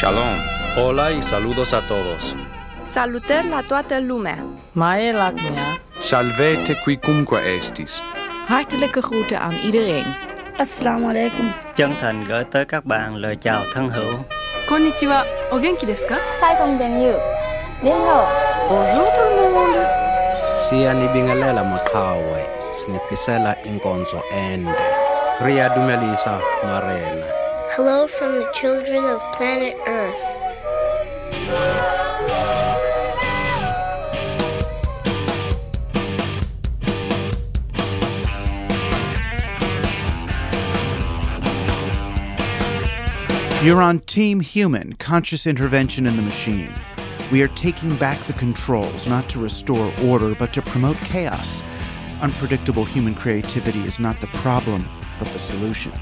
Shalom. Hola y saludos a todos. Salutări la toată lumea! Mae Lagnia. Salvete quicumque estis. Hartelijke groeten aan iedereen. Assalamu alaikum. Chân thành gửi tới các bạn lời chào thân hữu. Konnichiwa. O genki desu ka? Thai con Ben Yu. Nin Ho. Bonjour tout le monde. Siyanibingelela maqhawe, sinifisela inkonzo ende. Riyadumelisa Marena. Hello from the children of planet Earth. You're on Team Human Conscious Intervention in the Machine. We are taking back the controls, not to restore order, but to promote chaos. Unpredictable human creativity is not the problem, but the solution.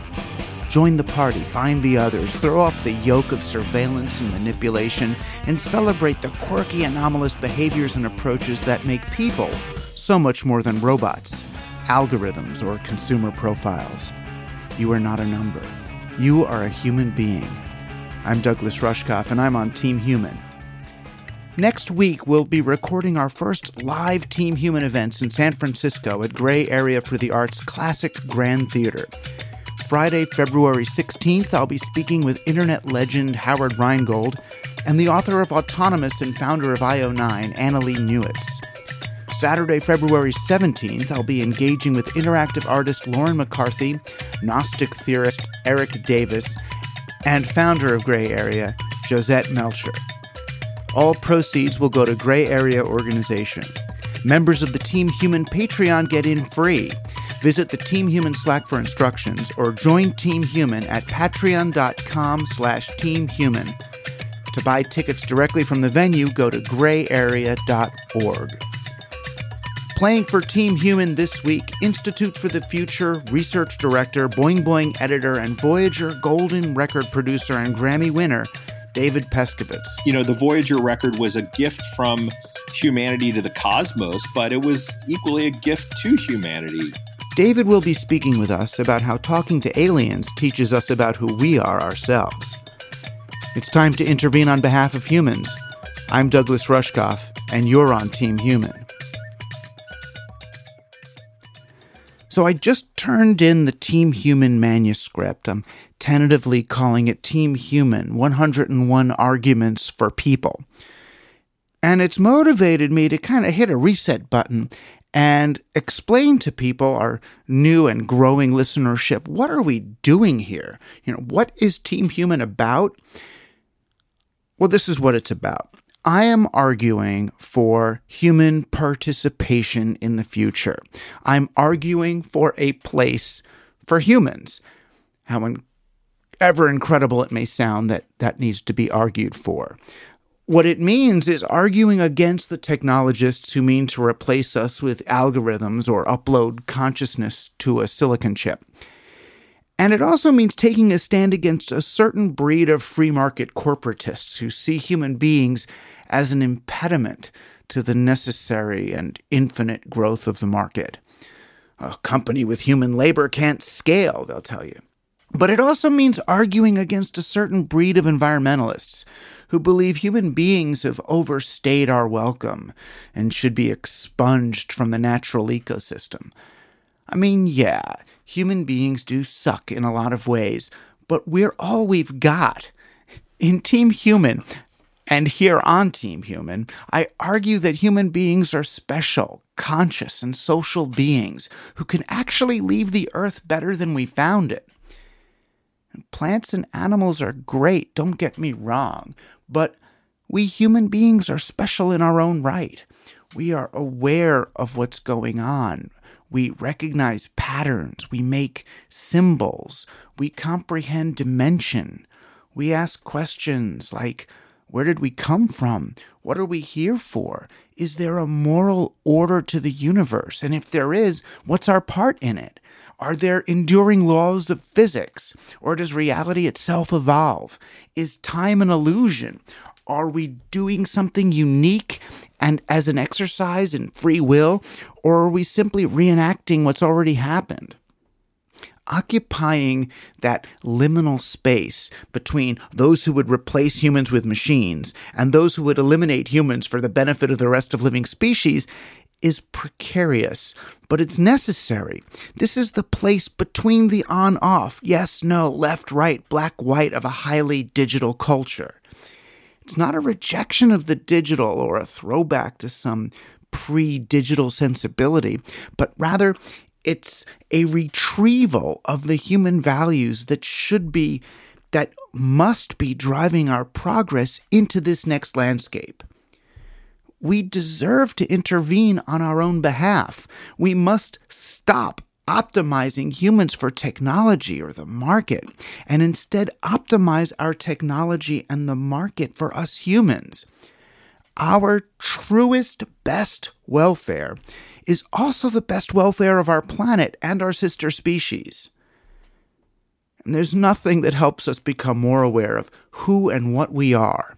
Join the party, find the others, throw off the yoke of surveillance and manipulation, and celebrate the quirky, anomalous behaviors and approaches that make people so much more than robots, algorithms, or consumer profiles. You are not a number. You are a human being. I'm Douglas Rushkoff, and I'm on Team Human. Next week, we'll be recording our first live Team Human events in San Francisco at Gray Area for the Arts Classic Grand Theater. Friday, February 16th, I'll be speaking with internet legend Howard Rheingold and the author of Autonomous and founder of IO9, Annalee Newitz. Saturday, February 17th, I'll be engaging with interactive artist Lauren McCarthy, Gnostic theorist Eric Davis, and founder of Gray Area, Josette Melchor. All proceeds will go to Gray Area Organization. Members of the Team Human Patreon get in free. Visit the Team Human Slack for instructions or join Team Human at patreon.com slash teamhuman. To buy tickets directly from the venue, go to grayarea.org. Playing for Team Human this week, Institute for the Future research director, Boing Boing editor, and Voyager Golden record producer and Grammy winner, David Pescovitz. You know, the Voyager record was a gift from humanity to the cosmos, but it was equally a gift to humanity. David will be speaking with us about how talking to aliens teaches us about who we are ourselves. It's time to intervene on behalf of humans. I'm Douglas Rushkoff, and you're on Team Human. So I just turned in the Team Human manuscript. I'm tentatively calling it Team Human 101 Arguments for People. And it's motivated me to kind of hit a reset button and explain to people, our new and growing listenership, what are we doing here? You know, what is Team Human about? Well, this is what it's about. I am arguing for human participation in the future. I'm arguing for a place for humans. However incredible it may sound that that needs to be argued for. What it means is arguing against the technologists who mean to replace us with algorithms or upload consciousness to a silicon chip. And it also means taking a stand against a certain breed of free market corporatists who see human beings as an impediment to the necessary and infinite growth of the market. A company with human labor can't scale, they'll tell you. But it also means arguing against a certain breed of environmentalists who believe human beings have overstayed our welcome and should be expunged from the natural ecosystem. I mean, yeah, human beings do suck in a lot of ways, but we're all we've got. In Team Human, and here on Team Human, I argue that human beings are special, conscious, and social beings who can actually leave the earth better than we found it. Plants and animals are great, don't get me wrong, but we human beings are special in our own right. We are aware of what's going on. We recognize patterns. We make symbols. We comprehend dimension. We ask questions like, where did we come from? What are we here for? Is there a moral order to the universe? And if there is, what's our part in it? Are there enduring laws of physics? Or does reality itself evolve? Is time an illusion? Are we doing something unique and as an exercise in free will? Or are we simply reenacting what's already happened? Occupying that liminal space between those who would replace humans with machines and those who would eliminate humans for the benefit of the rest of living species is precarious, but it's necessary. This is the place between the on off, yes, no, left, right, black, white of a highly digital culture. It's not a rejection of the digital or a throwback to some pre digital sensibility, but rather it's a retrieval of the human values that should be, that must be driving our progress into this next landscape we deserve to intervene on our own behalf. We must stop optimizing humans for technology or the market and instead optimize our technology and the market for us humans. Our truest, best welfare is also the best welfare of our planet and our sister species. And there's nothing that helps us become more aware of who and what we are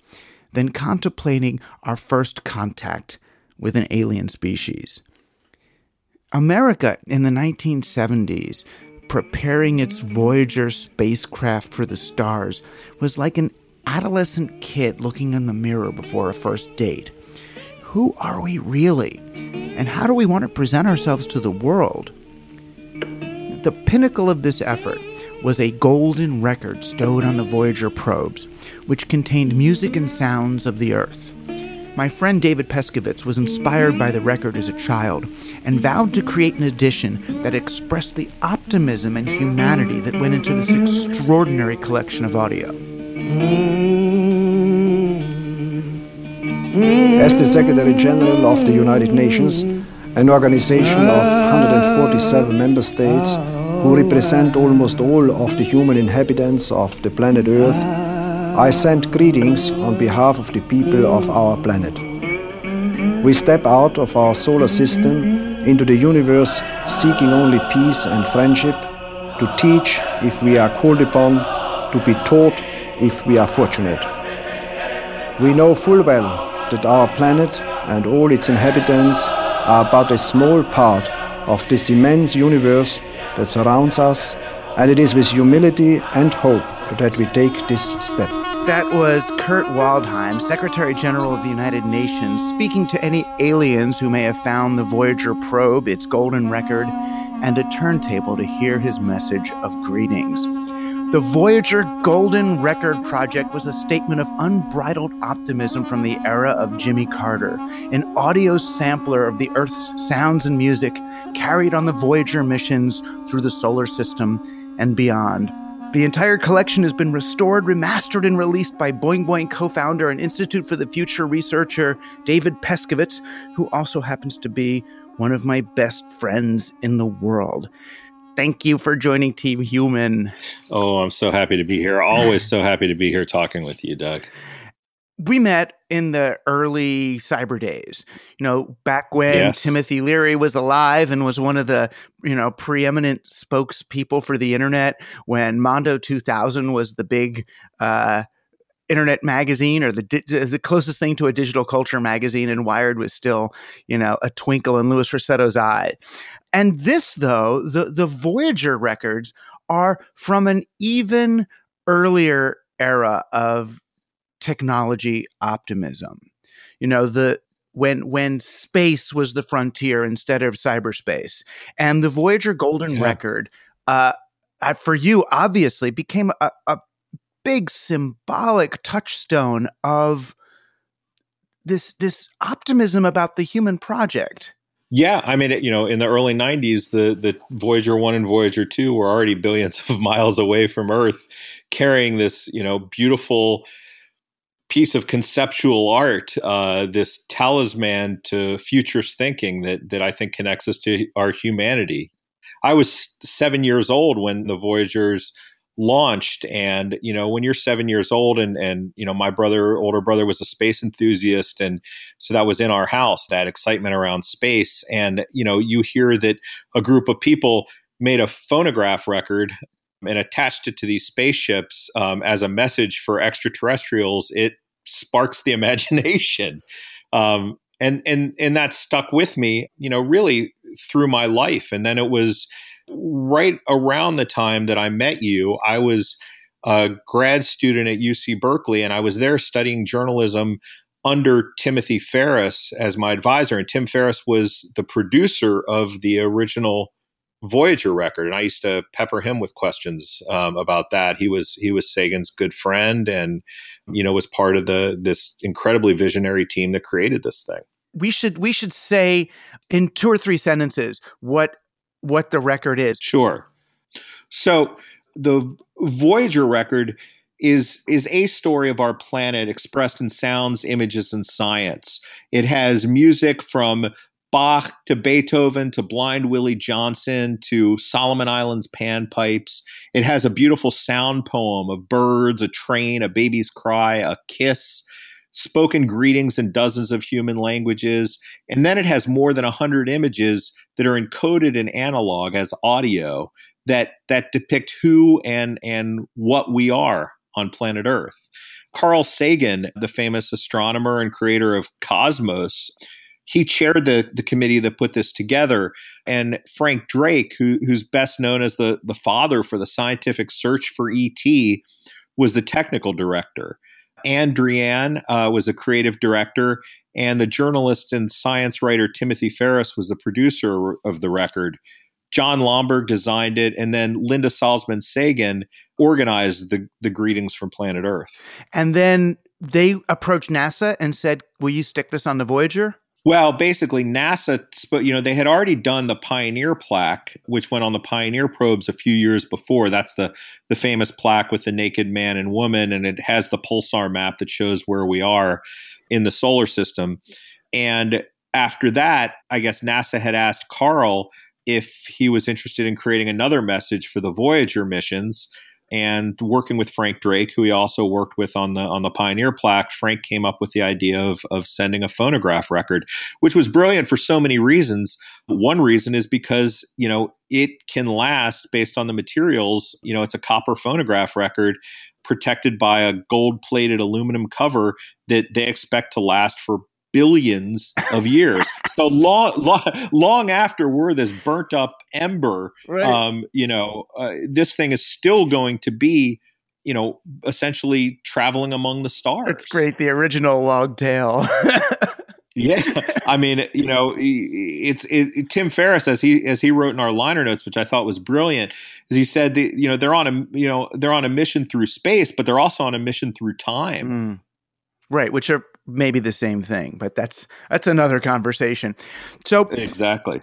than contemplating our first contact with an alien species. America in the 1970s, preparing its Voyager spacecraft for the stars, was like an adolescent kid looking in the mirror before a first date. Who are we really? And how do we want to present ourselves to the world? The pinnacle of this effort was a golden record stowed on the Voyager probes, which contained music and sounds of the Earth. My friend David Pescovitz was inspired by the record as a child and vowed to create an edition that expressed the optimism and humanity that went into this extraordinary collection of audio. Mm. As the Secretary General of the United Nations, an organization of 147 member states, who represent almost all of the human inhabitants of the planet Earth, I send greetings on behalf of the people of our planet. We step out of our solar system into the universe seeking only peace and friendship, to teach if we are called upon, to be taught if we are fortunate. We know full well that our planet and all its inhabitants are but a small part of this immense universe that surrounds us, and it is with humility and hope that we take this step. That was Kurt Waldheim, Secretary General of the United Nations, speaking to any aliens who may have found the Voyager probe, its golden record, and a turntable to hear his message of greetings. The Voyager Golden Record Project was a statement of unbridled optimism from the era of Jimmy Carter, an audio sampler of the Earth's sounds and music carried on the Voyager missions through the solar system and beyond. The entire collection has been restored, remastered, and released by Boing Boing co founder and Institute for the Future researcher David Pescovitz, who also happens to be one of my best friends in the world thank you for joining Team Human. Oh, I'm so happy to be here. Always so happy to be here talking with you, Doug. We met in the early cyber days. You know, back when Yes. Timothy Leary was alive and was one of the, you know, preeminent spokespeople for the internet when Mondo 2000 was the big uh internet magazine or the di- the closest thing to a digital culture magazine and Wired was still, you know, a twinkle in Louis Rossetto's eye. And this though, the the Voyager records are from an even earlier era of technology optimism. You know, the when when space was the frontier instead of cyberspace, and the Voyager Golden Yeah. Record, uh, uh, for you obviously became a, a big symbolic touchstone of this this optimism about the human project. Yeah, I mean, you know, in the early '90s, the the Voyager One and Voyager Two were already billions of miles away from Earth, carrying this, you know, beautiful piece of conceptual art, uh, this talisman to futurist thinking that that I think connects us to our humanity. I was seven years old when the Voyagers launched, and you know, when you're seven years old, and and you know, my brother, older brother, was a space enthusiast, and so that was in our house that excitement around space, and you know, you hear that a group of people made a phonograph record and attached it to these spaceships um, as a message for extraterrestrials, it sparks the imagination. Um, and and and that stuck with me, you know, really through my life. And then it was right around the time that I met you. I was a grad student at UC Berkeley, and I was there studying journalism under Timothy Ferris as my advisor. And Tim Ferris was the producer of the original Voyager record, and I used to pepper him with questions um, about that. He was he was Sagan's good friend, and you know was part of the this incredibly visionary team that created this thing. We should we should say in two or three sentences what what the record is. Sure. So the Voyager record is is a story of our planet expressed in sounds, images, and science. It has music from Bach to Beethoven to Blind Willie Johnson to Solomon Islands panpipes. It has a beautiful sound poem of birds, a train, a baby's cry, a kiss, spoken greetings in dozens of human languages. And then it has more than 100 images that are encoded in analog as audio that, that depict who and, and what we are on planet Earth. Carl Sagan, the famous astronomer and creator of Cosmos, he chaired the, the committee that put this together. And Frank Drake, who, who's best known as the, the father for the scientific search for ET, was the technical director. Anne uh, was the creative director, and the journalist and science writer Timothy Ferris was the producer of the record. Jon Lomberg designed it, and then Linda Salzman Sagan organized the, the greetings from planet Earth. And then they approached NASA and said, Will you stick this on the Voyager? Well, basically, NASA, you know, they had already done the Pioneer plaque, which went on the Pioneer probes a few years before. That's the the famous plaque with the naked man and woman, and it has the pulsar map that shows where we are in the solar system. And after that, I guess NASA had asked Carl if he was interested in creating another message for the Voyager missions and working with Frank Drake, who he also worked with on the on the Pioneer plaque, Frank came up with the idea of of sending a phonograph record, which was brilliant for so many reasons. One reason is because you know it can last based on the materials. You know, it's a copper phonograph record protected by a gold plated aluminum cover that they expect to last for billions of years. so long, long, long after we're this burnt up ember, Right. um, you know, uh, this thing is still going to be, you know, essentially traveling among the stars. That's great. The original log tail. Yeah, I mean, you know, it's it, it- Tim Ferris as he as he wrote in our liner notes, which I thought was brilliant, is he said you know they're on a you know they're on a mission through space, but they're also on a mission through time. Mm. Right, which are maybe the same thing, but that's that's another conversation. So Exactly.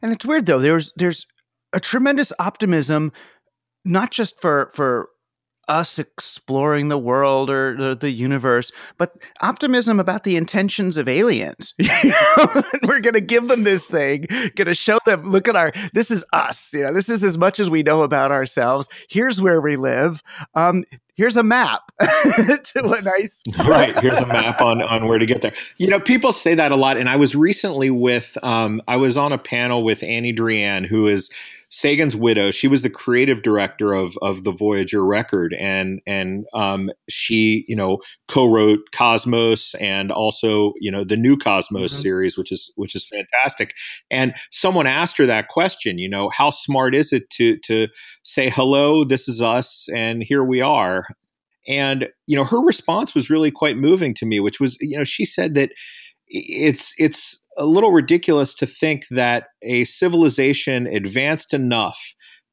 And it's weird though. There's there's a tremendous optimism, not just for for us exploring the world or the, the universe, but optimism about the intentions of aliens. You know? We're going to give them this thing, going to show them, look at our, this is us. You know, this is as much as we know about ourselves. Here's where we live. Um, here's a map to a nice right here's a map on on where to get there. You know people say that a lot and i was recently with um i was on a panel with annie druyan who is Sagan's widow. She was the creative director of of the Voyager record, and and um, she you know co-wrote Cosmos and also you know the new Cosmos mm-hmm. series, which is which is fantastic. And someone asked her that question. You know, how smart is it to to say hello, this is us, and here we are. And you know, her response was really quite moving to me, which was you know she said that it's it's a little ridiculous to think that a civilization advanced enough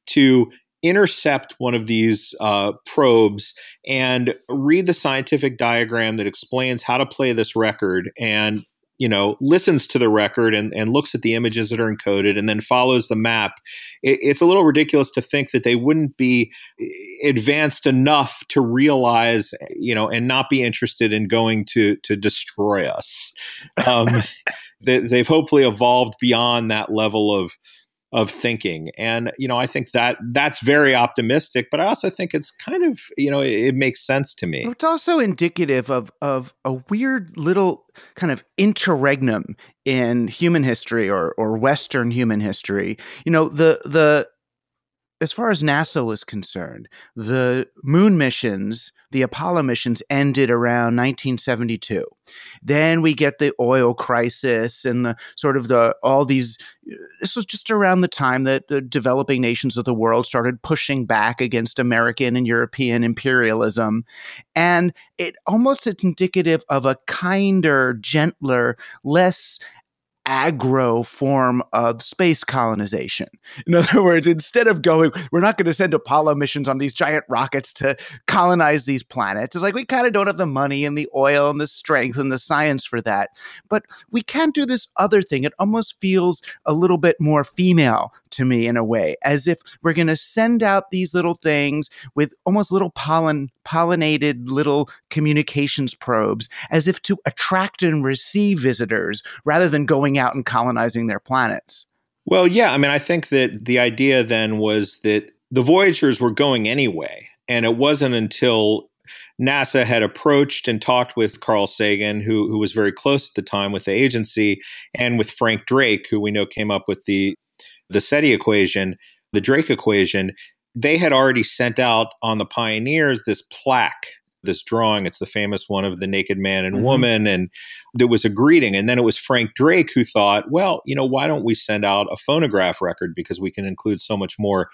to intercept one of these uh, probes and read the scientific diagram that explains how to play this record and you know listens to the record and, and looks at the images that are encoded and then follows the map it, it's a little ridiculous to think that they wouldn't be eh, advanced enough to realize you know and not be interested in going to to destroy us. Um, they, have hopefully evolved beyond that level of of thinking. And you know i think that that's very optimistic but i also think it's kind of you know it, it, makes sense to me. It's also indicative of of a weird little kind of interregnum in human history or or western human history. You know the the as far as NASA was concerned, the moon missions, the Apollo missions ended around 1972. Then we get the oil crisis and the sort of the all these this was just around the time that the developing nations of the world started pushing back against American and European imperialism. And it almost it's indicative of a kinder, gentler, less aggro form of space colonization. In other words, instead of going, we're not going to send Apollo missions on these giant rockets to colonize these planets. It's like we kind of don't have the money and the oil and the strength and the science for that. But we can do this other thing. It almost feels a little bit more female to me in a way, as if we're going to send out these little things with almost little pollen pollinated little communications probes as if to attract and receive visitors rather than going out and colonizing their planets. Well, yeah. I mean, I think that the idea then was that the Voyagers were going anyway. And it wasn't until NASA had approached and talked with Carl Sagan, who, who was very close at the time with the agency, and with Frank Drake, who we know came up with the, the SETI equation, the Drake equation. They had already sent out on the Pioneers this plaque this drawing. It's the famous one of the naked man and mm-hmm. woman. And there was a greeting. And then it was Frank Drake who thought, well, you know, why don't we send out a phonograph record because we can include so much more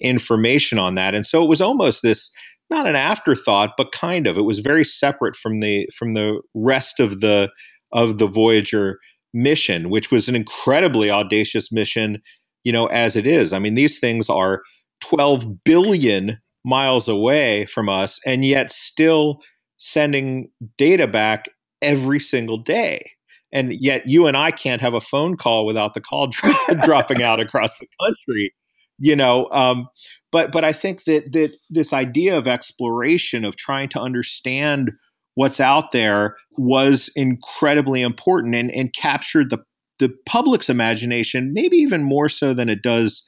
information on that. And so it was almost this not an afterthought, but kind of. It was very separate from the from the rest of the of the Voyager mission, which was an incredibly audacious mission, you know, as it is. I mean, these things are 12 billion miles away from us and yet still sending data back every single day. And yet you and I can't have a phone call without the call dro- dropping out across the country, you know. Um, but but I think that that this idea of exploration of trying to understand what's out there was incredibly important and, and captured the the public's imagination, maybe even more so than it does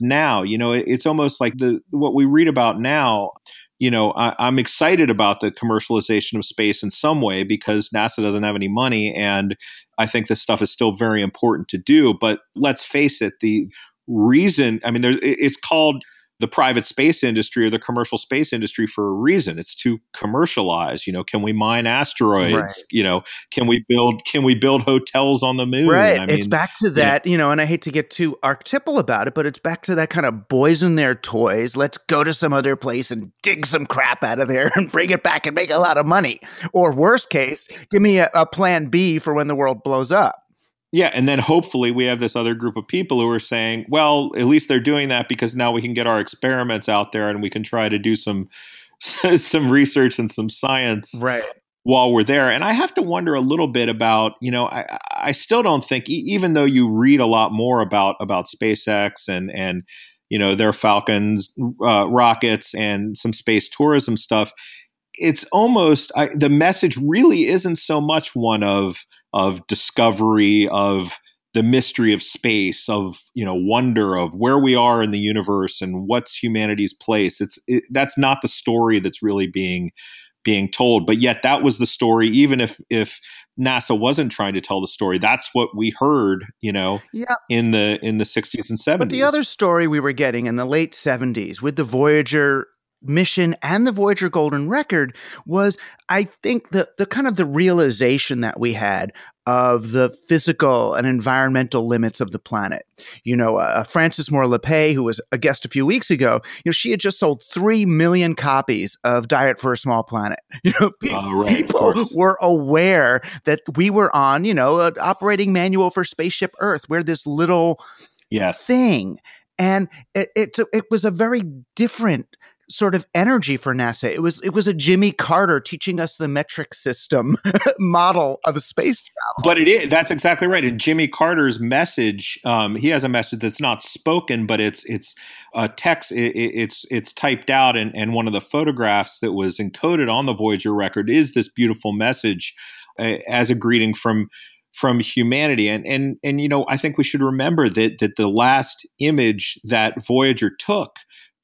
now. You know, it's almost like the what we read about now. You know, I, am excited about the commercialization of space in some way because NASA doesn't have any money, and I think this stuff is still very important to do. But let's face it, the reason I mean, there's it's called the private space industry or the commercial space industry for a reason. It's to commercialize. You know, can we mine asteroids? Right. You know, can we build can we build hotels on the moon? Right. I mean, it's back to that. You know, you know, and I hate to get too archetypal about it, but it's back to that kind of boys and their toys. Let's go to some other place and dig some crap out of there and bring it back and make a lot of money. Or worst case, give me a, a plan B for when the world blows up. Yeah, and then hopefully we have this other group of people who are saying, well, at least they're doing that because now we can get our experiments out there and we can try to do some some research and some science right while we're there. And I have to wonder a little bit about, you know, I, I still don't think, even though you read a lot more about about SpaceX and and you know their Falcons uh, rockets and some space tourism stuff, it's almost I, the message really isn't so much one of of discovery of the mystery of space, of you know wonder of where we are in the universe and what's humanity's place. It's it, that's not the story that's really being being told. But yet that was the story, even if if NASA wasn't trying to tell the story. That's what we heard, you know, yeah. in the in the 60s and 70s. But the other story we were getting in the late 70s with the Voyager mission and the Voyager Golden Record was, I think, the the kind of the realization that we had of the physical and environmental limits of the planet. You know, uh, Frances Moore Lappé, who was a guest a few weeks ago, you know, she had just sold three million copies of Diet for a Small Planet. You know, pe- uh, right, people were aware that we were on, you know, an operating manual for Spaceship Earth. We're this little yes. thing. And it, it, it was a very different sort of energy for NASA. It was it was a Jimmy Carter teaching us the metric system model of space travel. But it is that's exactly right. And Jimmy Carter's message, um, he has a message that's not spoken, but it's it's a text. It, it's it's typed out, and and one of the photographs that was encoded on the Voyager record is this beautiful message uh, as a greeting from from humanity and and and you know I think we should remember that that the last image that Voyager took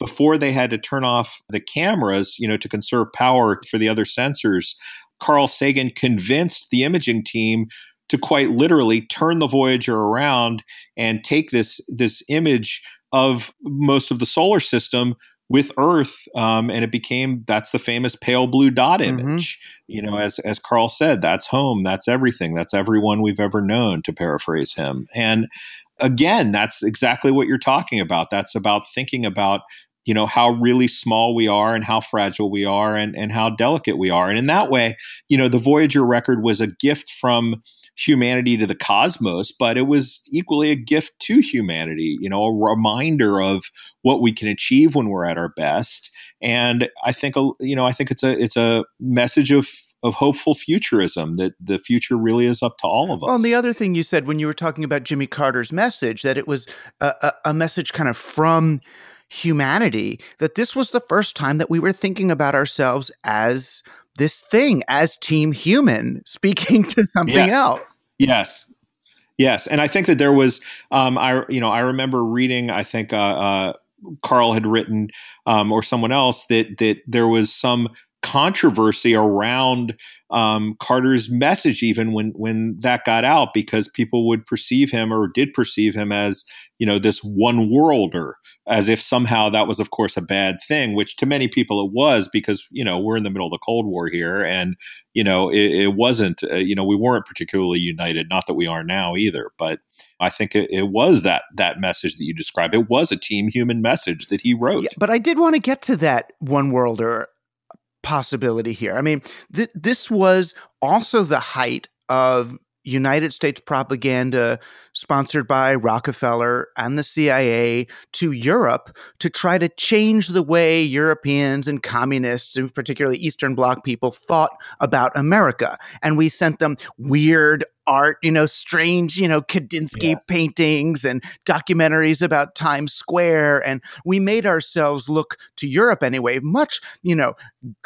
before they had to turn off the cameras, you know, to conserve power for the other sensors, Carl Sagan convinced the imaging team to quite literally turn the Voyager around and take this this image of most of the solar system with Earth, um, and it became that's the famous pale blue dot mm-hmm. image. Mm-hmm. You know, as as Carl said, that's home, that's everything, that's everyone we've ever known. To paraphrase him, and again, that's exactly what you're talking about. That's about thinking about you know how really small we are and how fragile we are and, and how delicate we are and in that way you know the voyager record was a gift from humanity to the cosmos but it was equally a gift to humanity you know a reminder of what we can achieve when we're at our best and i think uh, you know i think it's a it's a message of of hopeful futurism that the future really is up to all of us. Well, and the other thing you said when you were talking about Jimmy Carter's message that it was a, a, a message kind of from humanity that this was the first time that we were thinking about ourselves as this thing, as team human, speaking to something yes. else. Yes. Yes. And I think that there was, um, I, you know, I remember reading, I think, uh, uh, Carl had written, um, or someone else that, that there was some controversy around um, Carter's message, even when when that got out, because people would perceive him or did perceive him as you know this one worlder, as if somehow that was, of course, a bad thing. Which to many people it was, because you know we're in the middle of the Cold War here, and you know it, it wasn't. Uh, you know we weren't particularly united. Not that we are now either, but. I think it, it, was that that message that you described. It was a team human message that he wrote. Yeah, but I did want to get to that one worlder possibility here. I mean, th- this was also the height of United States propaganda sponsored by Rockefeller and the CIA to Europe to try to change the way Europeans and communists, and particularly Eastern Bloc people, thought about America. And we sent them weird art, you know, strange, you know, Kandinsky yes. paintings and documentaries about Times Square. And we made ourselves look to Europe anyway, much, you know,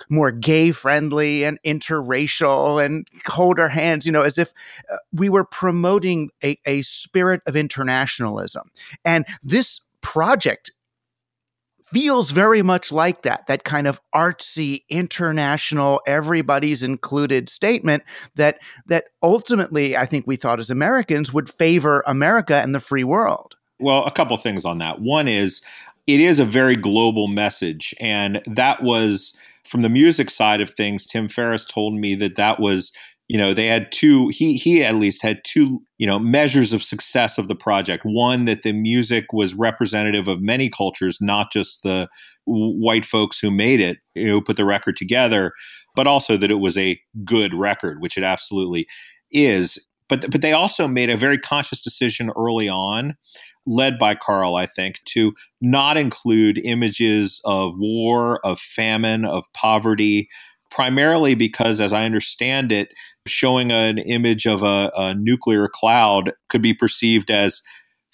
more gay friendly and interracial and hold our hands, you know, as if uh, we were promoting a, a spirit of internationalism. And this project feels very much like that that kind of artsy international everybody's included statement that that ultimately i think we thought as americans would favor america and the free world. Well a couple things on that. One is it is a very global message and that was from the music side of things tim ferris told me that that was you know they had two he he at least had two you know measures of success of the project. One that the music was representative of many cultures not just the white folks who made it you know put the record together but also that it was a good record which it absolutely is. But but they also made a very conscious decision early on led by Carl I think to not include images of war of famine of poverty primarily because, as I understand it, showing an image of a, a nuclear cloud could be perceived as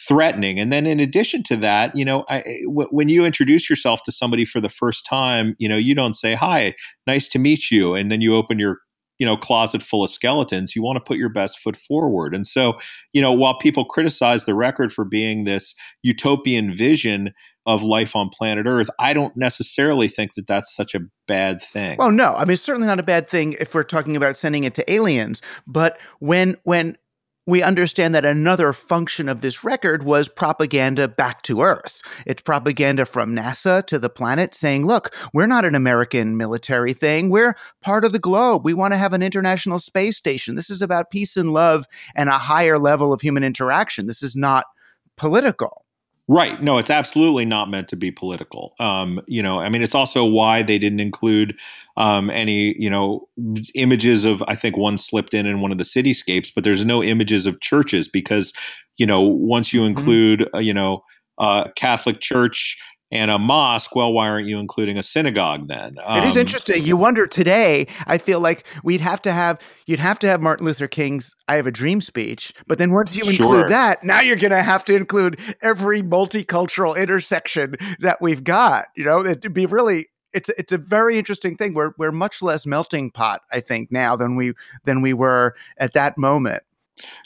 threatening. And then in addition to that, you know, I, w- when you introduce yourself to somebody for the first time, you know, you don't say, hi, nice to meet you. And then you open your you know closet full of skeletons you want to put your best foot forward and so you know while people criticize the record for being this utopian vision of life on planet earth i don't necessarily think that that's such a bad thing well no i mean it's certainly not a bad thing if we're talking about sending it to aliens but when when we understand that another function of this record was propaganda back to Earth. It's propaganda from NASA to the planet saying, look, we're not an American military thing. We're part of the globe. We want to have an international space station. This is about peace and love and a higher level of human interaction. This is not political. Right. No, it's absolutely not meant to be political. Um, you know, I mean, it's also why they didn't include um, any, you know, images of. I think one slipped in in one of the cityscapes, but there's no images of churches because, you know, once you mm-hmm. include, mm-hmm. uh, you know, uh, Catholic Church and a mosque, well, why aren't you including a synagogue then? Um, it is um, interesting. You wonder today. I feel like we'd have to have you'd have to have Martin Luther King's "I Have a Dream" speech, but then once you include sure. that, now you're going to have to include every multicultural intersection that we've got. You know, it'd be really it's it's a very interesting thing. We're we're much less melting pot, I think, now than we than we were at that moment.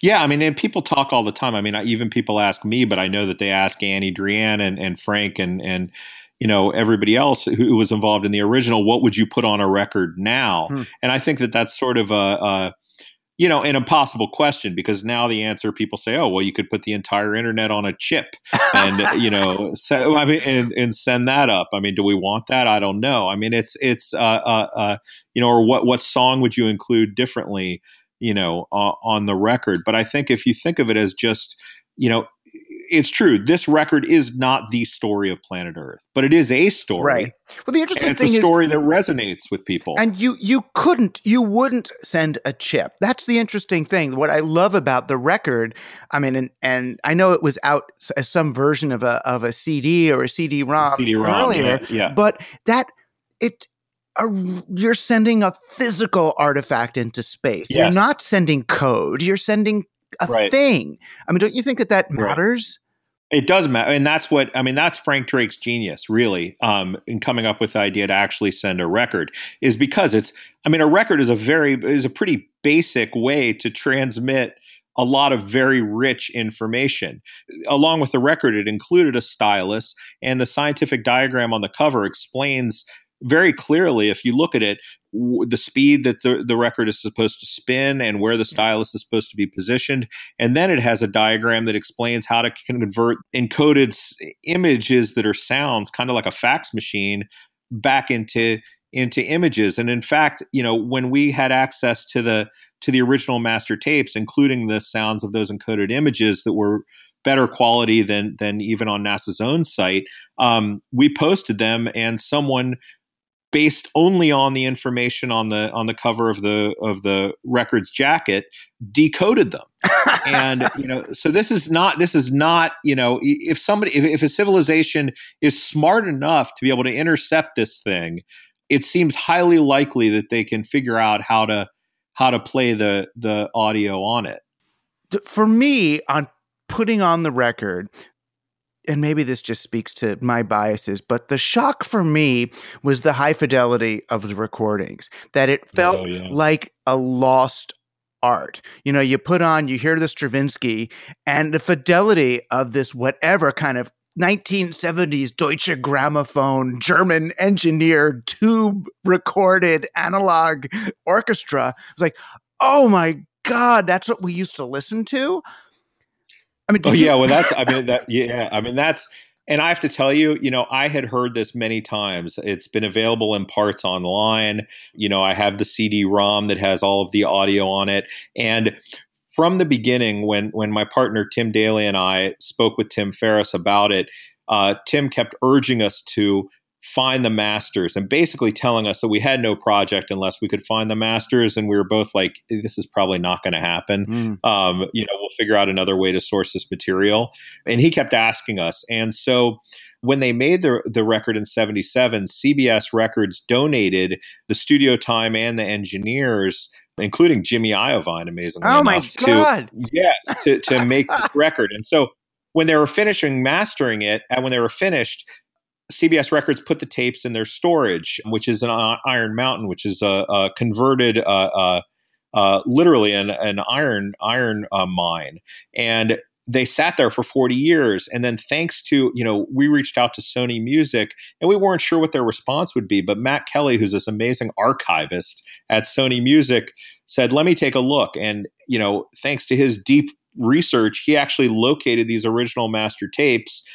Yeah, I mean, and people talk all the time. I mean, I, even people ask me, but I know that they ask Annie Druyan and, and Frank and and you know everybody else who was involved in the original. What would you put on a record now? Hmm. And I think that that's sort of a, a you know, an impossible question because now the answer people say, oh, well, you could put the entire internet on a chip and, you know, so, I mean, and, and, send that up. I mean, do we want that? I don't know. I mean, it's, it's, uh, uh, uh, you know, or what, what song would you include differently? You know, uh, on the record. But I think if you think of it as just, you know, it's true. This record is not the story of planet Earth, but it is a story. Right. Well, the interesting it's thing it's a story that resonates with people. And you you couldn't you wouldn't send a chip. That's the interesting thing. What I love about the record, I mean, and and I know it was out as some version of a of a CD or a CD-ROM, CD-ROM earlier, yeah, yeah. but that it a, you're sending a physical artifact into space. Yes. You're not sending code. You're sending a right. thing. I mean, don't you think that that matters? Right. It does matter, and that's what I mean. That's Frank Drake's genius, really, um, in coming up with the idea to actually send a record, is because it's. I mean, a record is a very is a pretty basic way to transmit a lot of very rich information. Along with the record, it included a stylus, and the scientific diagram on the cover explains very clearly, if you look at it, w- the speed that the, the record is supposed to spin and where the stylus is supposed to be positioned. And then it has a diagram that explains how to convert encoded s- images that are sounds, kind of like a fax machine, back into into images and in fact you know when we had access to the to the original master tapes including the sounds of those encoded images that were better quality than than even on NASA's own site. Um, we posted them, and someone based only on the information on the on the cover of the of the records jacket decoded them. And you know so this is not this is not you know if somebody if, if a civilization is smart enough to be able to intercept this thing it seems highly likely that they can figure out how to how to play the the audio on it. For me on putting on the record and maybe this just speaks to my biases, but the shock for me was the high fidelity of the recordings, that it felt oh, yeah. like a lost art. You know, you put on, you hear the Stravinsky, and the fidelity of this whatever kind of 1970s Deutsche Grammophon, German engineered, tube recorded analog orchestra. It was like, oh my God, that's what we used to listen to. I mean, oh yeah, well that's I mean that yeah, I mean that's and I have to tell you, you know, I had heard this many times. It's been available in parts online. You know, I have the CD-ROM that has all of the audio on it and from the beginning when when my partner Tim Daly and I spoke with Tim Ferris about it, uh, Tim kept urging us to find the masters and basically telling us that we had no project unless we could find the masters. And we were both like this is probably not going to happen. Mm. um, you know we'll figure out another way to source this material. And he kept asking us. And so when they made the, the record in 77 cbs records donated the studio time and the engineers including jimmy iovine amazingly oh enough, my god. To, yes to, to make the record. And so when they were finishing mastering it and when they were finished CBS Records put the tapes in their storage, which is an Iron Mountain, which is a, a converted, uh, uh, uh, literally an, an iron iron uh, mine, and they sat there for 40 years. And then thanks to you know we reached out to sony music and we weren't sure what their response would be. But matt kelly who's this amazing archivist at sony music said let me take a look. And you know thanks to his deep research he actually located these original master tapes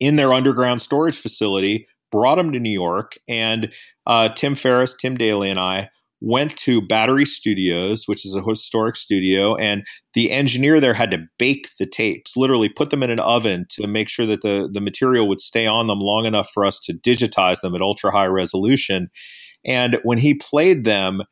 in their underground storage facility brought them to new york and uh, tim ferris tim daly and i went to Battery Studios, which is a historic studio, and the engineer there had to bake the tapes, literally put them in an oven to make sure that the, the material would stay on them long enough for us to digitize them at ultra high resolution. And when he played them,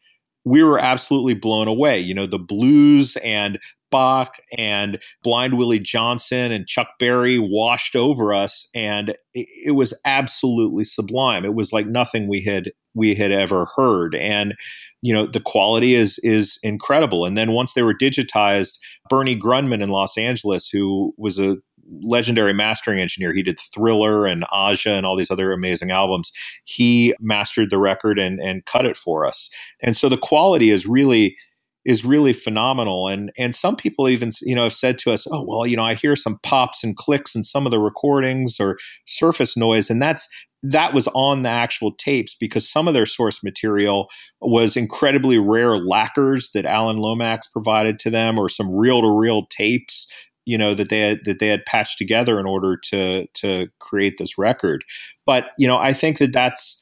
we were absolutely blown away. You know, the blues and Bach and Blind Willie Johnson and Chuck Berry washed over us, and it, it, was absolutely sublime. It was like nothing we had we had ever heard, and you know the quality is is incredible. And then once they were digitized, Bernie Grundman in Los Angeles, who was a legendary mastering engineer. He did Thriller and Aja and all these other amazing albums. He mastered the record and and cut it for us. And so the quality is really is really phenomenal. And and some people even you know have said to us, oh well, you know, I hear some pops and clicks in some of the recordings or surface noise, and that's that was on the actual tapes because some of their source material was incredibly rare lacquers that Alan Lomax provided to them, or some reel to reel tapes you know that they had that they had patched together in order to to create this record but you know i think that that's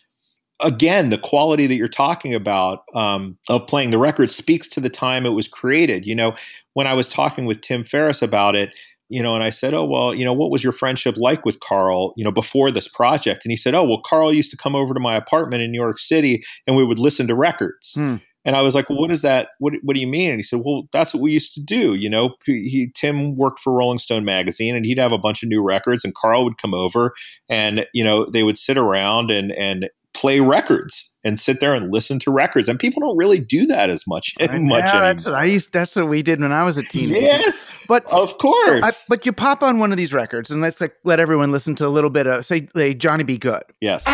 again, the quality that you're talking about um, of playing the record speaks to the time it was created. You know, when I was talking with Tim Ferris about it, you know, and I said, "Oh, well, you know, what was your friendship like with Carl, you know, before this project?" And he said, "Oh, well, Carl used to come over to my apartment in New York City, and we would listen to records." Hmm. And I was like, well, "What is that? What What do you mean?" And he said, "Well, that's what we used to do. You know, he Tim worked for Rolling Stone magazine, and he'd have a bunch of new records, and Carl would come over, and you know, they would sit around and and play records and sit there and listen to records. And people don't really do that as much. Right. much yeah, that's what I used. That's what we did when I was a teenager. Yes, but of course. I, but you pop on one of these records and let's like let everyone listen to a little bit of say, say Johnny B. Goode. Yes.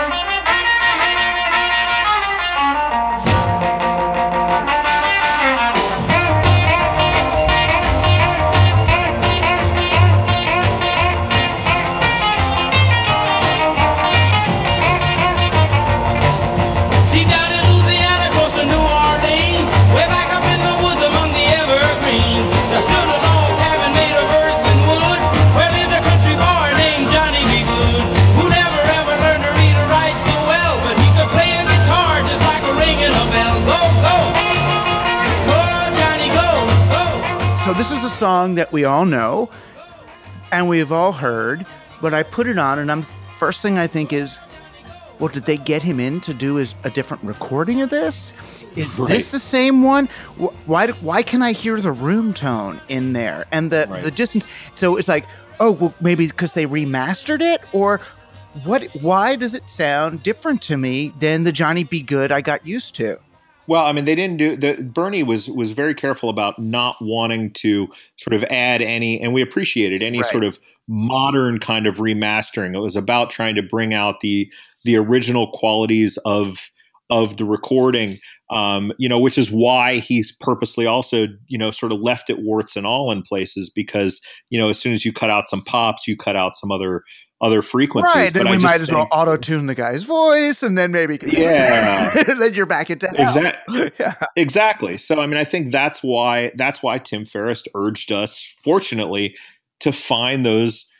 Song that we all know and we've all heard, but I put it on and I'm first thing I think is well, did they get him in to do is a different recording of this? Is right. this the same one? Why why can I hear the room tone in there and the right. the distance? So it's like, oh, well, maybe because they remastered it, or what? Why does it sound different to me than the Johnny B. Goode I got used to? Well, I mean, they didn't do the Bernie was was very careful about not wanting to sort of add any, and we appreciated any right. sort of modern kind of remastering. It was about trying to bring out the the original qualities of of the recording, um, you know, which is why he's purposely also, you know, sort of left it warts and all in places because, you know, as soon as you cut out some pops, you cut out some other other frequencies. Right. Then we might as well auto tune the guy's voice and then maybe Yeah. then you're back into Exactly. yeah. Exactly. So I mean I think that's why that's why Tim Ferris urged us, fortunately, to find those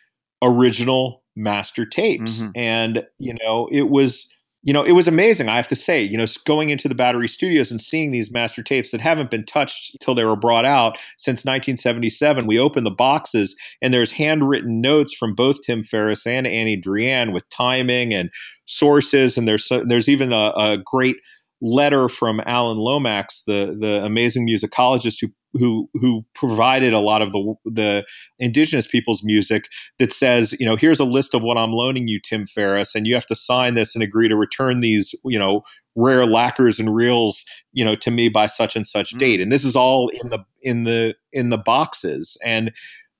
original master tapes. Mm-hmm. And, you know, it was you know, it was amazing. I have to say, you know, going into the Battery Studios and seeing these master tapes that haven't been touched until they were brought out since 1977. We open the boxes and there's handwritten notes from both Tim Ferris and Annie Druyan with timing and sources, and there's there's even a, a great letter from Alan Lomax, the the amazing musicologist who who who provided a lot of the the indigenous people's music that says, you know, here's a list of what I'm loaning you, Tim Ferris, and you have to sign this and agree to return these, you know, rare lacquers and reels, you know, to me by such and such mm. date. And this is all in the in the in the boxes. And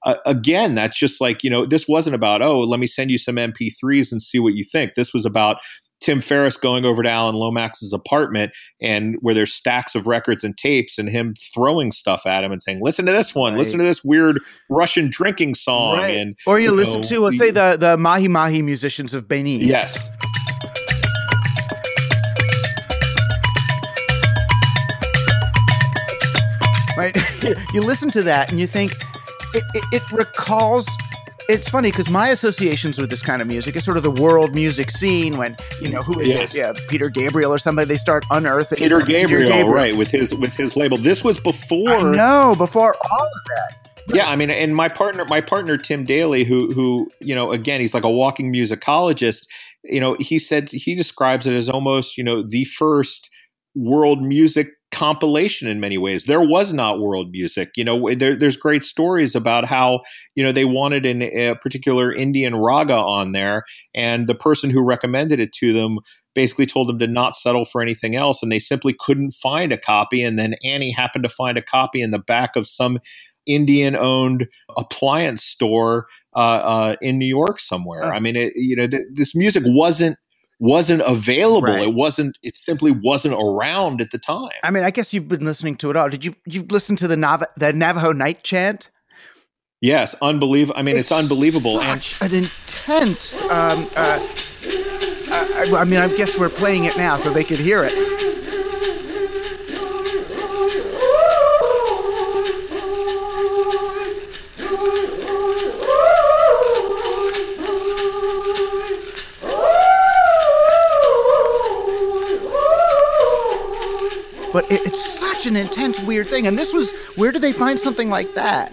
uh, again, that's just like, you know, this wasn't about, oh, let me send you some MP3s and see what you think. This was about Tim Ferris going over to Alan Lomax's apartment and where there's stacks of records and tapes and him throwing stuff at him and saying, listen to this one, right. listen to this weird Russian drinking song. Right. And, or you, you listen know, to, let's say, the, the Mahi Mahi musicians of Benin. Yes. Right? you listen to that and you think, it, it, it recalls it's funny because my associations with this kind of music is sort of the world music scene when you know who is yes. it? Yeah, Peter Gabriel or somebody. They start unearthing Peter Gabriel, Peter Gabriel, right? With his with his label. This was before. No, before all of that. Yeah, I mean, and my partner, my partner Tim Daly, who who you know, again, he's like a walking musicologist. You know, he said he describes it as almost you know the first world music compilation in many ways. There was not world music. You know, there, there's great stories about how, you know, they wanted an, a particular Indian raga on there, and the person who recommended it to them basically told them to not settle for anything else, and they simply couldn't find a copy. And then Annie happened to find a copy in the back of some Indian owned appliance store uh, uh, in New York somewhere. I mean, it, you know, th- this music wasn't wasn't available. Right. It wasn't. It simply wasn't around at the time. I mean, I guess you've been listening to it all. Did you? You've listened to the Nav- the Navajo night chant? Yes, unbelievable. I mean, it's, it's unbelievable. Such and- an intense. Um, uh, uh, I mean, I guess we're playing it now so they could hear it. But it, it's such an intense, weird thing. And this was where do they find something like that?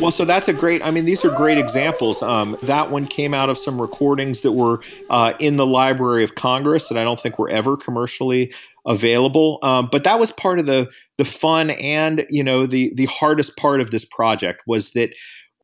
Well, so that's a great. I mean, these are great examples. Um, that one came out of some recordings that were uh, in the Library of Congress that I don't think were ever commercially available. Um, but that was part of the the fun and you know the the hardest part of this project was that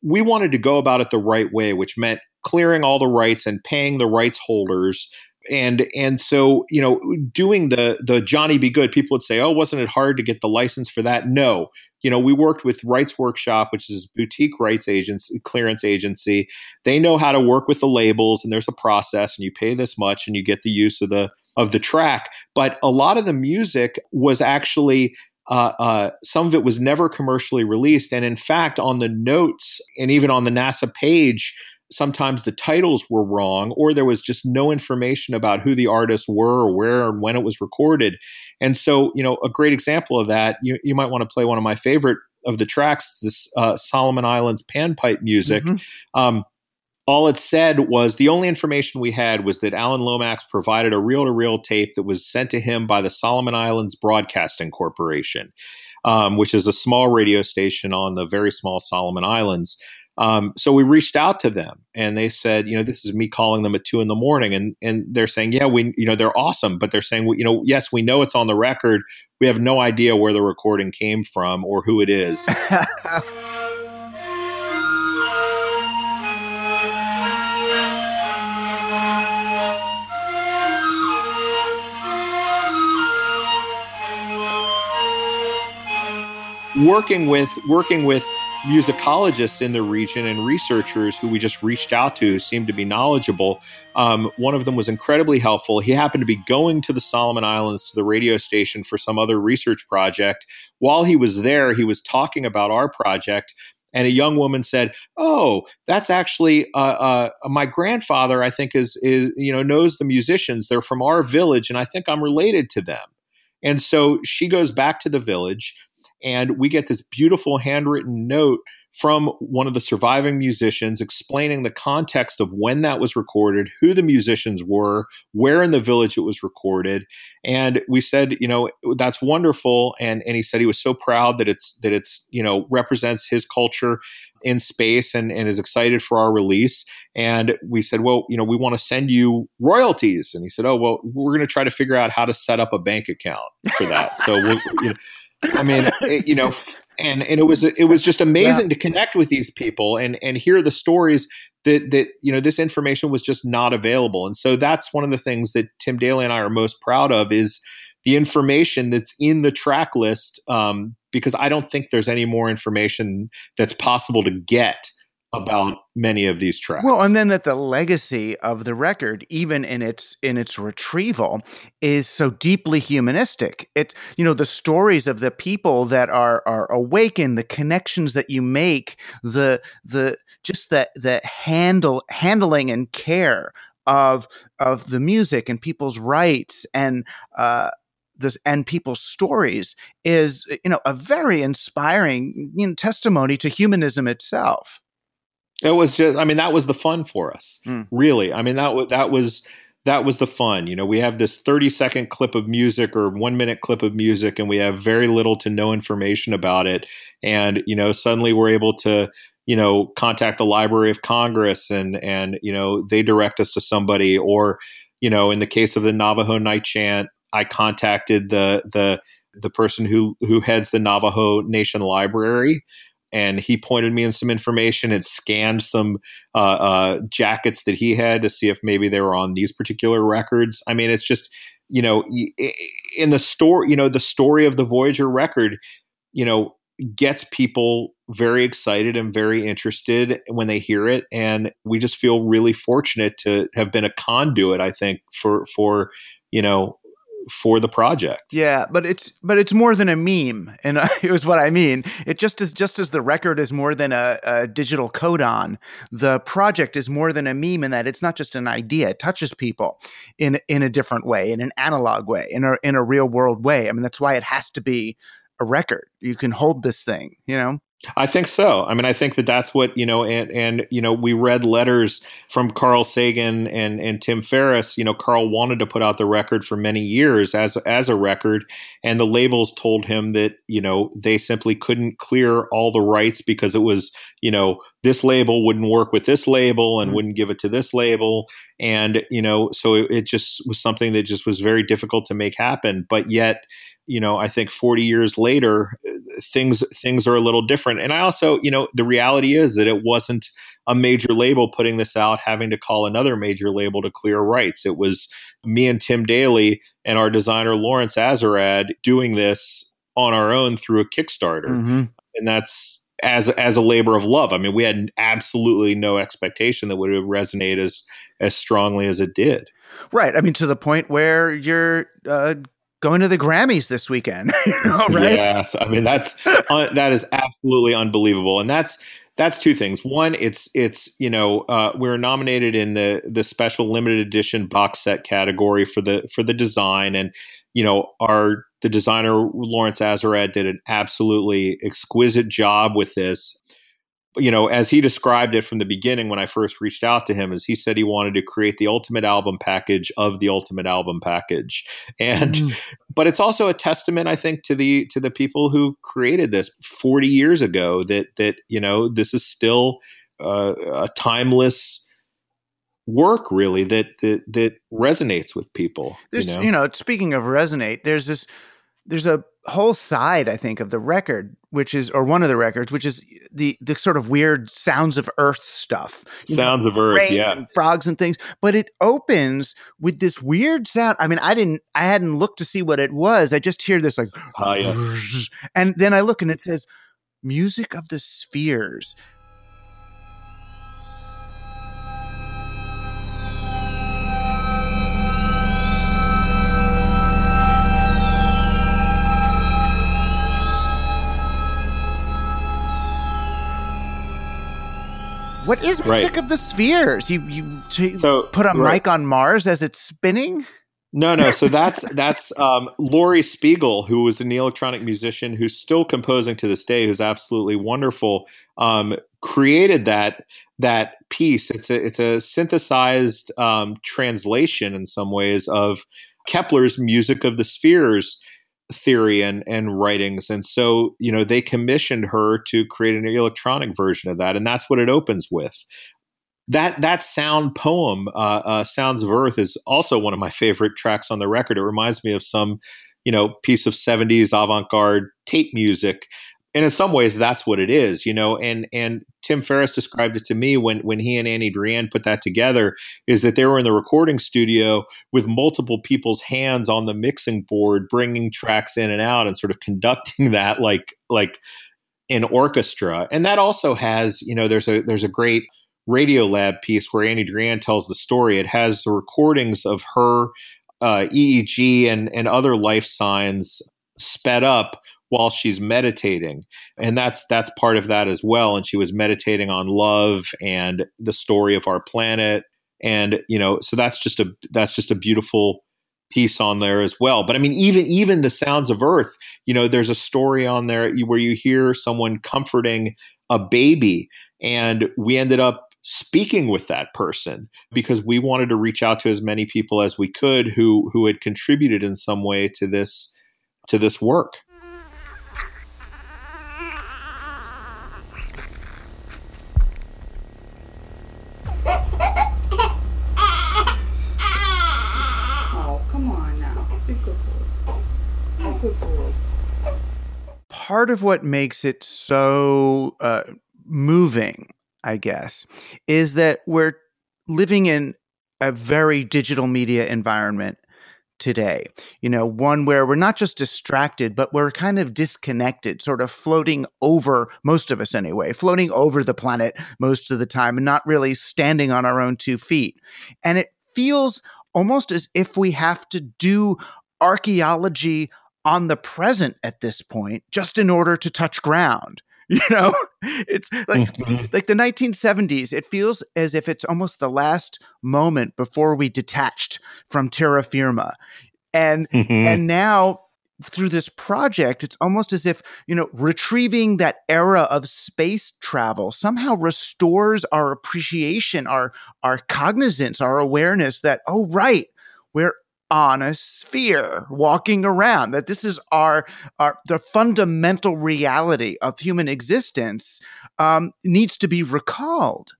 we wanted to go about it the right way, which meant clearing all the rights and paying the rights holders and and so you know doing the the johnny b. goode people would say oh wasn't it hard to get the license for that? No. You know we worked with rights workshop which is boutique rights agency clearance agency. They know how to work with the labels and there's a process and you pay this much and you get the use of the of the track. But a lot of the music was actually uh, uh, some of it was never commercially released. And in fact on the notes and even on the nasa page sometimes the titles were wrong or there was just no information about who the artists were or where and when it was recorded. And so, you know, a great example of that, you, you might want to play one of my favorite of the tracks, this uh, Solomon Islands panpipe music. Mm-hmm. Um, all it said was the only information we had was that Alan Lomax provided a reel to reel tape that was sent to him by the Solomon Islands Broadcasting Corporation, um, which is a small radio station on the very small Solomon Islands. Um, so we reached out to them and they said, you know, this is me calling them at two in the morning. And, and they're saying, yeah, we, you know, they're awesome, but they're saying, you know, yes, we know it's on the record. We have no idea where the recording came from or who it is. working with working with musicologists in the region and researchers who we just reached out to seemed to be knowledgeable. Um, one of them was incredibly helpful. He happened to be going to the Solomon Islands to the radio station for some other research project. While he was there, he was talking about our project. And a young woman said, "Oh, that's actually uh, uh, my grandfather. I think is is you know knows the musicians. They're from our village, and I think I'm related to them." And so she goes back to the village and we get this beautiful handwritten note from one of the surviving musicians explaining the context of when that was recorded, who the musicians were, where in the village it was recorded. And we said, you know, that's wonderful. And and he said he was so proud that it's that it's, you know, represents his culture in space and, and is excited for our release. And we said, well, you know, we want to send you royalties. And he said, oh, well, we're going to try to figure out how to set up a bank account for that. So, we'll, you know, I mean, it, you know, and and it was it was just amazing yeah. to connect with these people and and hear the stories that that you know this information was just not available. And so that's one of the things that Tim Daly and I are most proud of is the information that's in the track list um, because I don't think there's any more information that's possible to get about many of these tracks. Well, and then that the legacy of the record, even in its in its retrieval, is so deeply humanistic. It you know the stories of the people that are are awakened, the connections that you make, the the just the the handle handling and care of of the music and people's rights and uh this and people's stories is you know a very inspiring you know, testimony to humanism itself it was just, I mean, that was the fun for us, mm. really. I mean, that was that was that was the fun. You know, we have this 30 second clip of music or one minute clip of music, and we have very little to no information about it. And you know, suddenly we're able to, you know, contact the Library of Congress, and and you know, they direct us to somebody. Or, you know, in the case of the Navajo Night Chant, I contacted the the the person who who heads the Navajo Nation Library and he pointed me in some information and scanned some uh, uh, jackets that he had to see if maybe they were on these particular records. I mean, it's just you know in the story, you know, the story of the Voyager record, you know, gets people very excited and very interested when they hear it, and we just feel really fortunate to have been a conduit. I think for for you know for the project. Yeah, but it's but it's more than a meme, and it was what I mean. It just as just as the record is more than a, a, digital codon, the project is more than a meme in that it's not just an idea; it touches people in in a different way, in an analog way, in a in a real world way. I mean, that's why it has to be a record. You can hold this thing, you know. I think so. I mean, I think that that's what you know, and and you know, we read letters from Carl Sagan and and Tim Ferris. You know, Carl wanted to put out the record for many years as as a record, and the labels told him that you know they simply couldn't clear all the rights because it was you know this label wouldn't work with this label and mm-hmm. wouldn't give it to this label, and you know, so it, it just was something that just was very difficult to make happen. But yet you know, I think 40 years later, things things are a little different. And I also, you know, the reality is that it wasn't a major label putting this out having to call another major label to clear rights. It was me and Tim Daly and our designer Lawrence Azerrad doing this on our own through a Kickstarter. Mm-hmm. And that's as as a labor of love. I mean, we had absolutely no expectation that would resonate as as strongly as it did. Right. I mean, to the point where you're uh, going to the Grammys this weekend. you know, right? Yes, I mean that's uh, that is absolutely unbelievable, and that's that's two things. One, it's it's you know uh, we are nominated in the the special limited edition box set category for the for the design, and you know our the designer Lawrence Azerrad did an absolutely exquisite job with this you know, as he described it from the beginning when I first reached out to him, is he said he wanted to create the ultimate album package of the ultimate album package. And mm. but it's also a testament, I think, to the to the people who created this 40 years ago that that, you know, this is still uh, a timeless work really that that that resonates with people. There's, you know? you know, speaking of resonate, there's this there's a whole side i think of the record which is or one of the records which is the the sort of weird sounds of earth stuff sounds know, of earth yeah and frogs and things but it opens with this weird sound i mean i didn't i hadn't looked to see what it was i just hear this like ah, yes. and then i look and it says music of the spheres What is music right. of the spheres? You you t- so, put a right. mic on Mars as it's spinning? No, no. So that's that's um, Laurie Spiegel, who was an electronic musician who's still composing to this day, who's absolutely wonderful. Um, created that that piece. It's a it's a synthesized um, translation in some ways of Kepler's music of the spheres theory and and writings. And so you know they commissioned her to create an electronic version of that and that's what it opens with. That that sound poem uh, uh, sounds of earth is also one of my favorite tracks on the record. It reminds me of some you know piece of 70s avant-garde tape music and in some ways that's what it is you know and and tim ferris described it to me when when he and annie druyan put that together is that they were in the recording studio with multiple people's hands on the mixing board bringing tracks in and out and sort of conducting that like like an orchestra and that also has you know there's a there's a great Radiolab piece where Annie Druyan tells the story. It has the recordings of her uh, EEG and, and other life signs sped up while she's meditating. And that's that's part of that as well. And she was meditating on love and the story of our planet. And you know so that's just a that's just a beautiful piece on there as well. But i mean even even the sounds of earth you know there's a story on there where you hear someone comforting a baby. And we ended up speaking with that person because we wanted to reach out to as many people as we could who who had contributed in some way to this to this work part of what makes it so uh, moving, I guess, is that we're living in a very digital media environment today. You know, one where we're not just distracted, but we're kind of disconnected, sort of floating over, most of us anyway, floating over the planet most of the time and not really standing on our own two feet. And it feels almost as if we have to do archaeology on the present at this point just in order to touch ground you know it's like mm-hmm. like the 1970s it feels as if it's almost the last moment before we detached from terra firma and mm-hmm. and now through this project it's almost as if you know retrieving that era of space travel somehow restores our appreciation our our cognizance our awareness that oh right we're on a sphere walking around that this is our, our the fundamental reality of human existence um, needs to be recalled.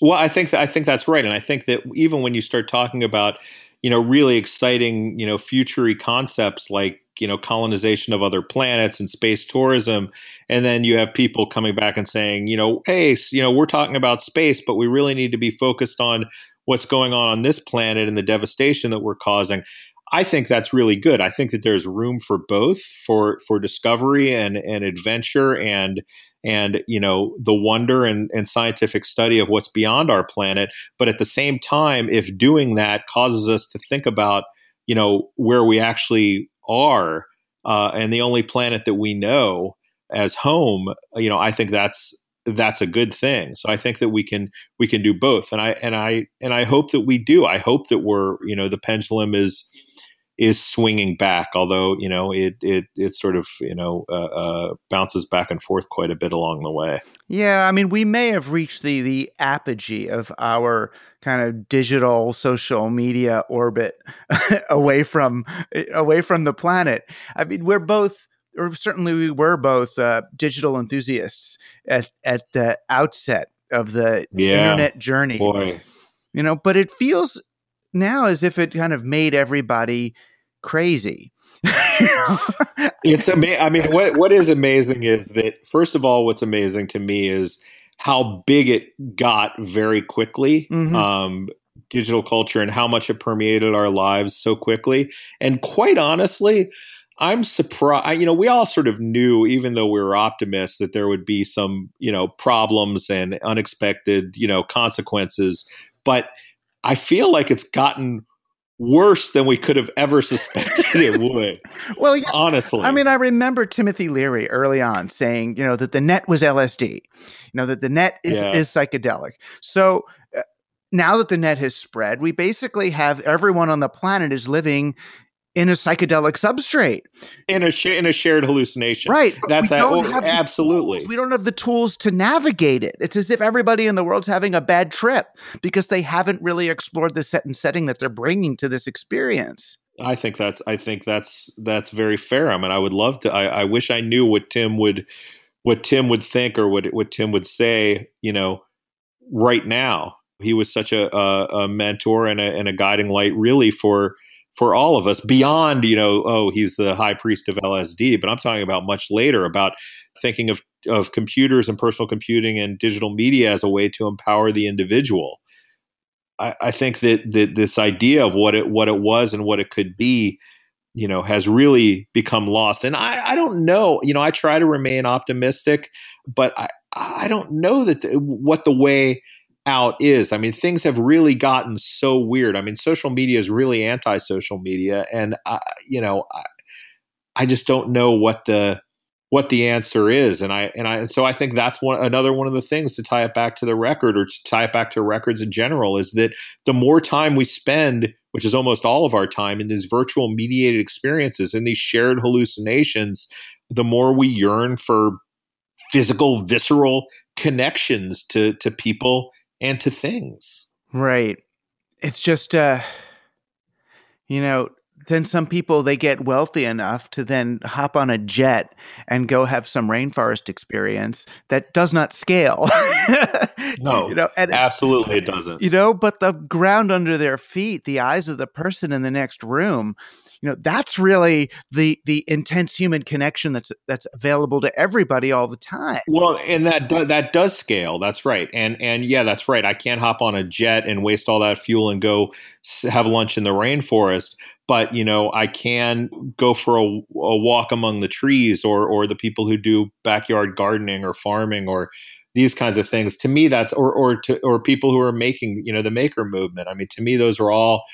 Well i think that, i think that's right and i think that even when you start talking about you know really exciting you know futury concepts like you know colonization of other planets and space tourism and then you have people coming back and saying you know hey you know we're talking about space but we really need to be focused on what's going on on this planet and the devastation that we're causing. I think that's really good. I think that there's room for both for for discovery and and adventure and and you know the wonder and, and scientific study of what's beyond our planet. But at the same time, if doing that causes us to think about you know where we actually are uh, and the only planet that we know as home, you know, I think that's that's a good thing. So I think that we can we can do both, and I and I and I hope that we do. I hope that we're you know the pendulum is is swinging back, although you know it it it sort of you know uh, uh, bounces back and forth quite a bit along the way. Yeah, I mean, we may have reached the the apogee of our kind of digital social media orbit away from away from the planet. I mean, we're both or certainly we were both uh, digital enthusiasts at at the outset of the yeah, internet journey. Boy. You know, but it feels now as if it kind of made everybody crazy. it's amazing. I mean, what what is amazing is that first of all, what's amazing to me is how big it got very quickly. Mm-hmm. Um, digital culture and how much it permeated our lives so quickly. And quite honestly, I'm surprised. You know, we all sort of knew, even though we were optimists, that there would be some, you know, problems and unexpected, you know, consequences. But I feel like it's gotten worse than we could have ever suspected it would. well, yeah, honestly, I mean, I remember Timothy Leary early on saying, you know, that the net was LSD, you know, that the net is, yeah. is psychedelic. So. Uh, now that the net has spread, we basically have everyone on the planet is living in a psychedelic substrate. In a sh- in a shared hallucination. Right that's oh, absolutely. we don't have the tools to navigate it. It's as if everybody in the world's having a bad trip because they haven't really explored the set and setting that they're bringing to this experience. I think that's i think that's that's very fair. I mean i would love to i, I wish i knew what tim would what tim would think or what what tim would say you know right now. He was such a, a, a mentor and a, and a guiding light really for for all of us beyond you know oh he's the high priest of lsd but i'm talking about much later about thinking of of computers and personal computing and digital media as a way to empower the individual. I, I think that, that this idea of what it what it was and what it could be, you know, has really become lost. And I, I don't know. You know, I try to remain optimistic, but I I don't know that the, what the way out is. I mean, things have really gotten so weird. I mean, social media is really anti-social media, and I, you know, I, I just don't know what the what the answer is and i and i and so i think that's one another one of the things to tie it back to the record or to tie it back to records in general is that the more time we spend which is almost all of our time in these virtual mediated experiences in these shared hallucinations the more we yearn for physical visceral connections to to people and to things right it's just uh you know then some people they get wealthy enough to then hop on a jet and go have some rainforest experience that does not scale. no, you know, and, absolutely it doesn't. You know, but the ground under their feet, the eyes of the person in the next room, you know, that's really the the intense human connection that's that's available to everybody all the time. Well, and that do, that does scale. That's right. And and yeah, that's right. I can't hop on a jet and waste all that fuel and go have lunch in the rainforest but you know I can go for a, a, walk among the trees or or the people who do backyard gardening or farming or these kinds of things to me that's or or to or people who are making you know the maker movement I mean to me those are all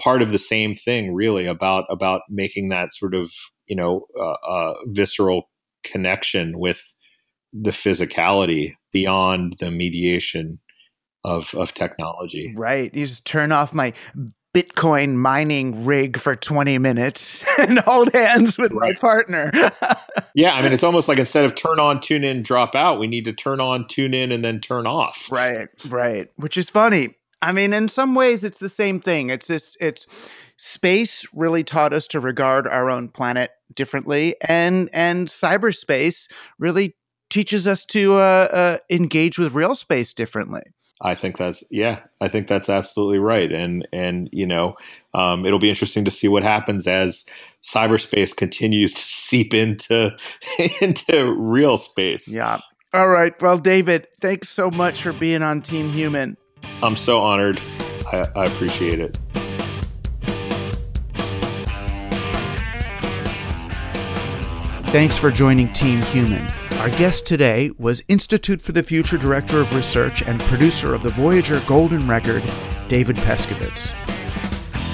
part of the same thing really about about making that sort of you know uh, uh, visceral connection with the physicality beyond the mediation of of technology. Right. You just turn off my Bitcoin mining rig for 20 minutes and hold hands with right. my partner. yeah, I mean, it's almost like instead of turn on, tune in, drop out, we need to turn on, tune in, and then turn off. Right, right. Which is funny. I mean, in some ways, it's the same thing. It's this, it's space really taught us to regard our own planet differently, and and cyberspace really teaches us to uh, uh, engage with real space differently. I think that's yeah, I think that's absolutely right, and and you know, um, it'll be interesting to see what happens as cyberspace continues to seep into into real space. Yeah. All right. Well, David, thanks so much for being on Team Human. I'm so honored. I, I appreciate it. Thanks for joining Team Human. Our guest today was Institute for the Future Director of Research and producer of the Voyager Golden Record, David Pescovitz.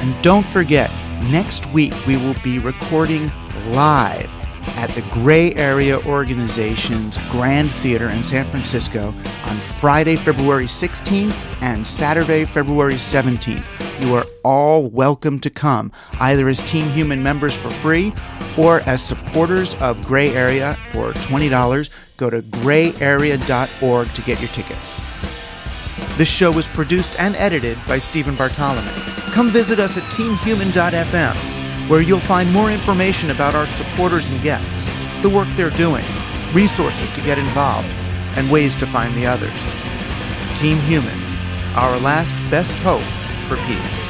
And don't forget, next week we will be recording live at the Gray Area Organization's Grand Theater in San Francisco on Friday, February 16th and Saturday, February 17th. You are all welcome to come, either as Team Human members for free or as supporters of Gray Area for $20. Go to grayarea.org to get your tickets. This show was produced and edited by Stephen Bartolome. Come visit us at teamhuman.fm, where you'll find more information about our supporters and guests, the work they're doing, resources to get involved, and ways to find the others. Team Human, our last best hope for peace.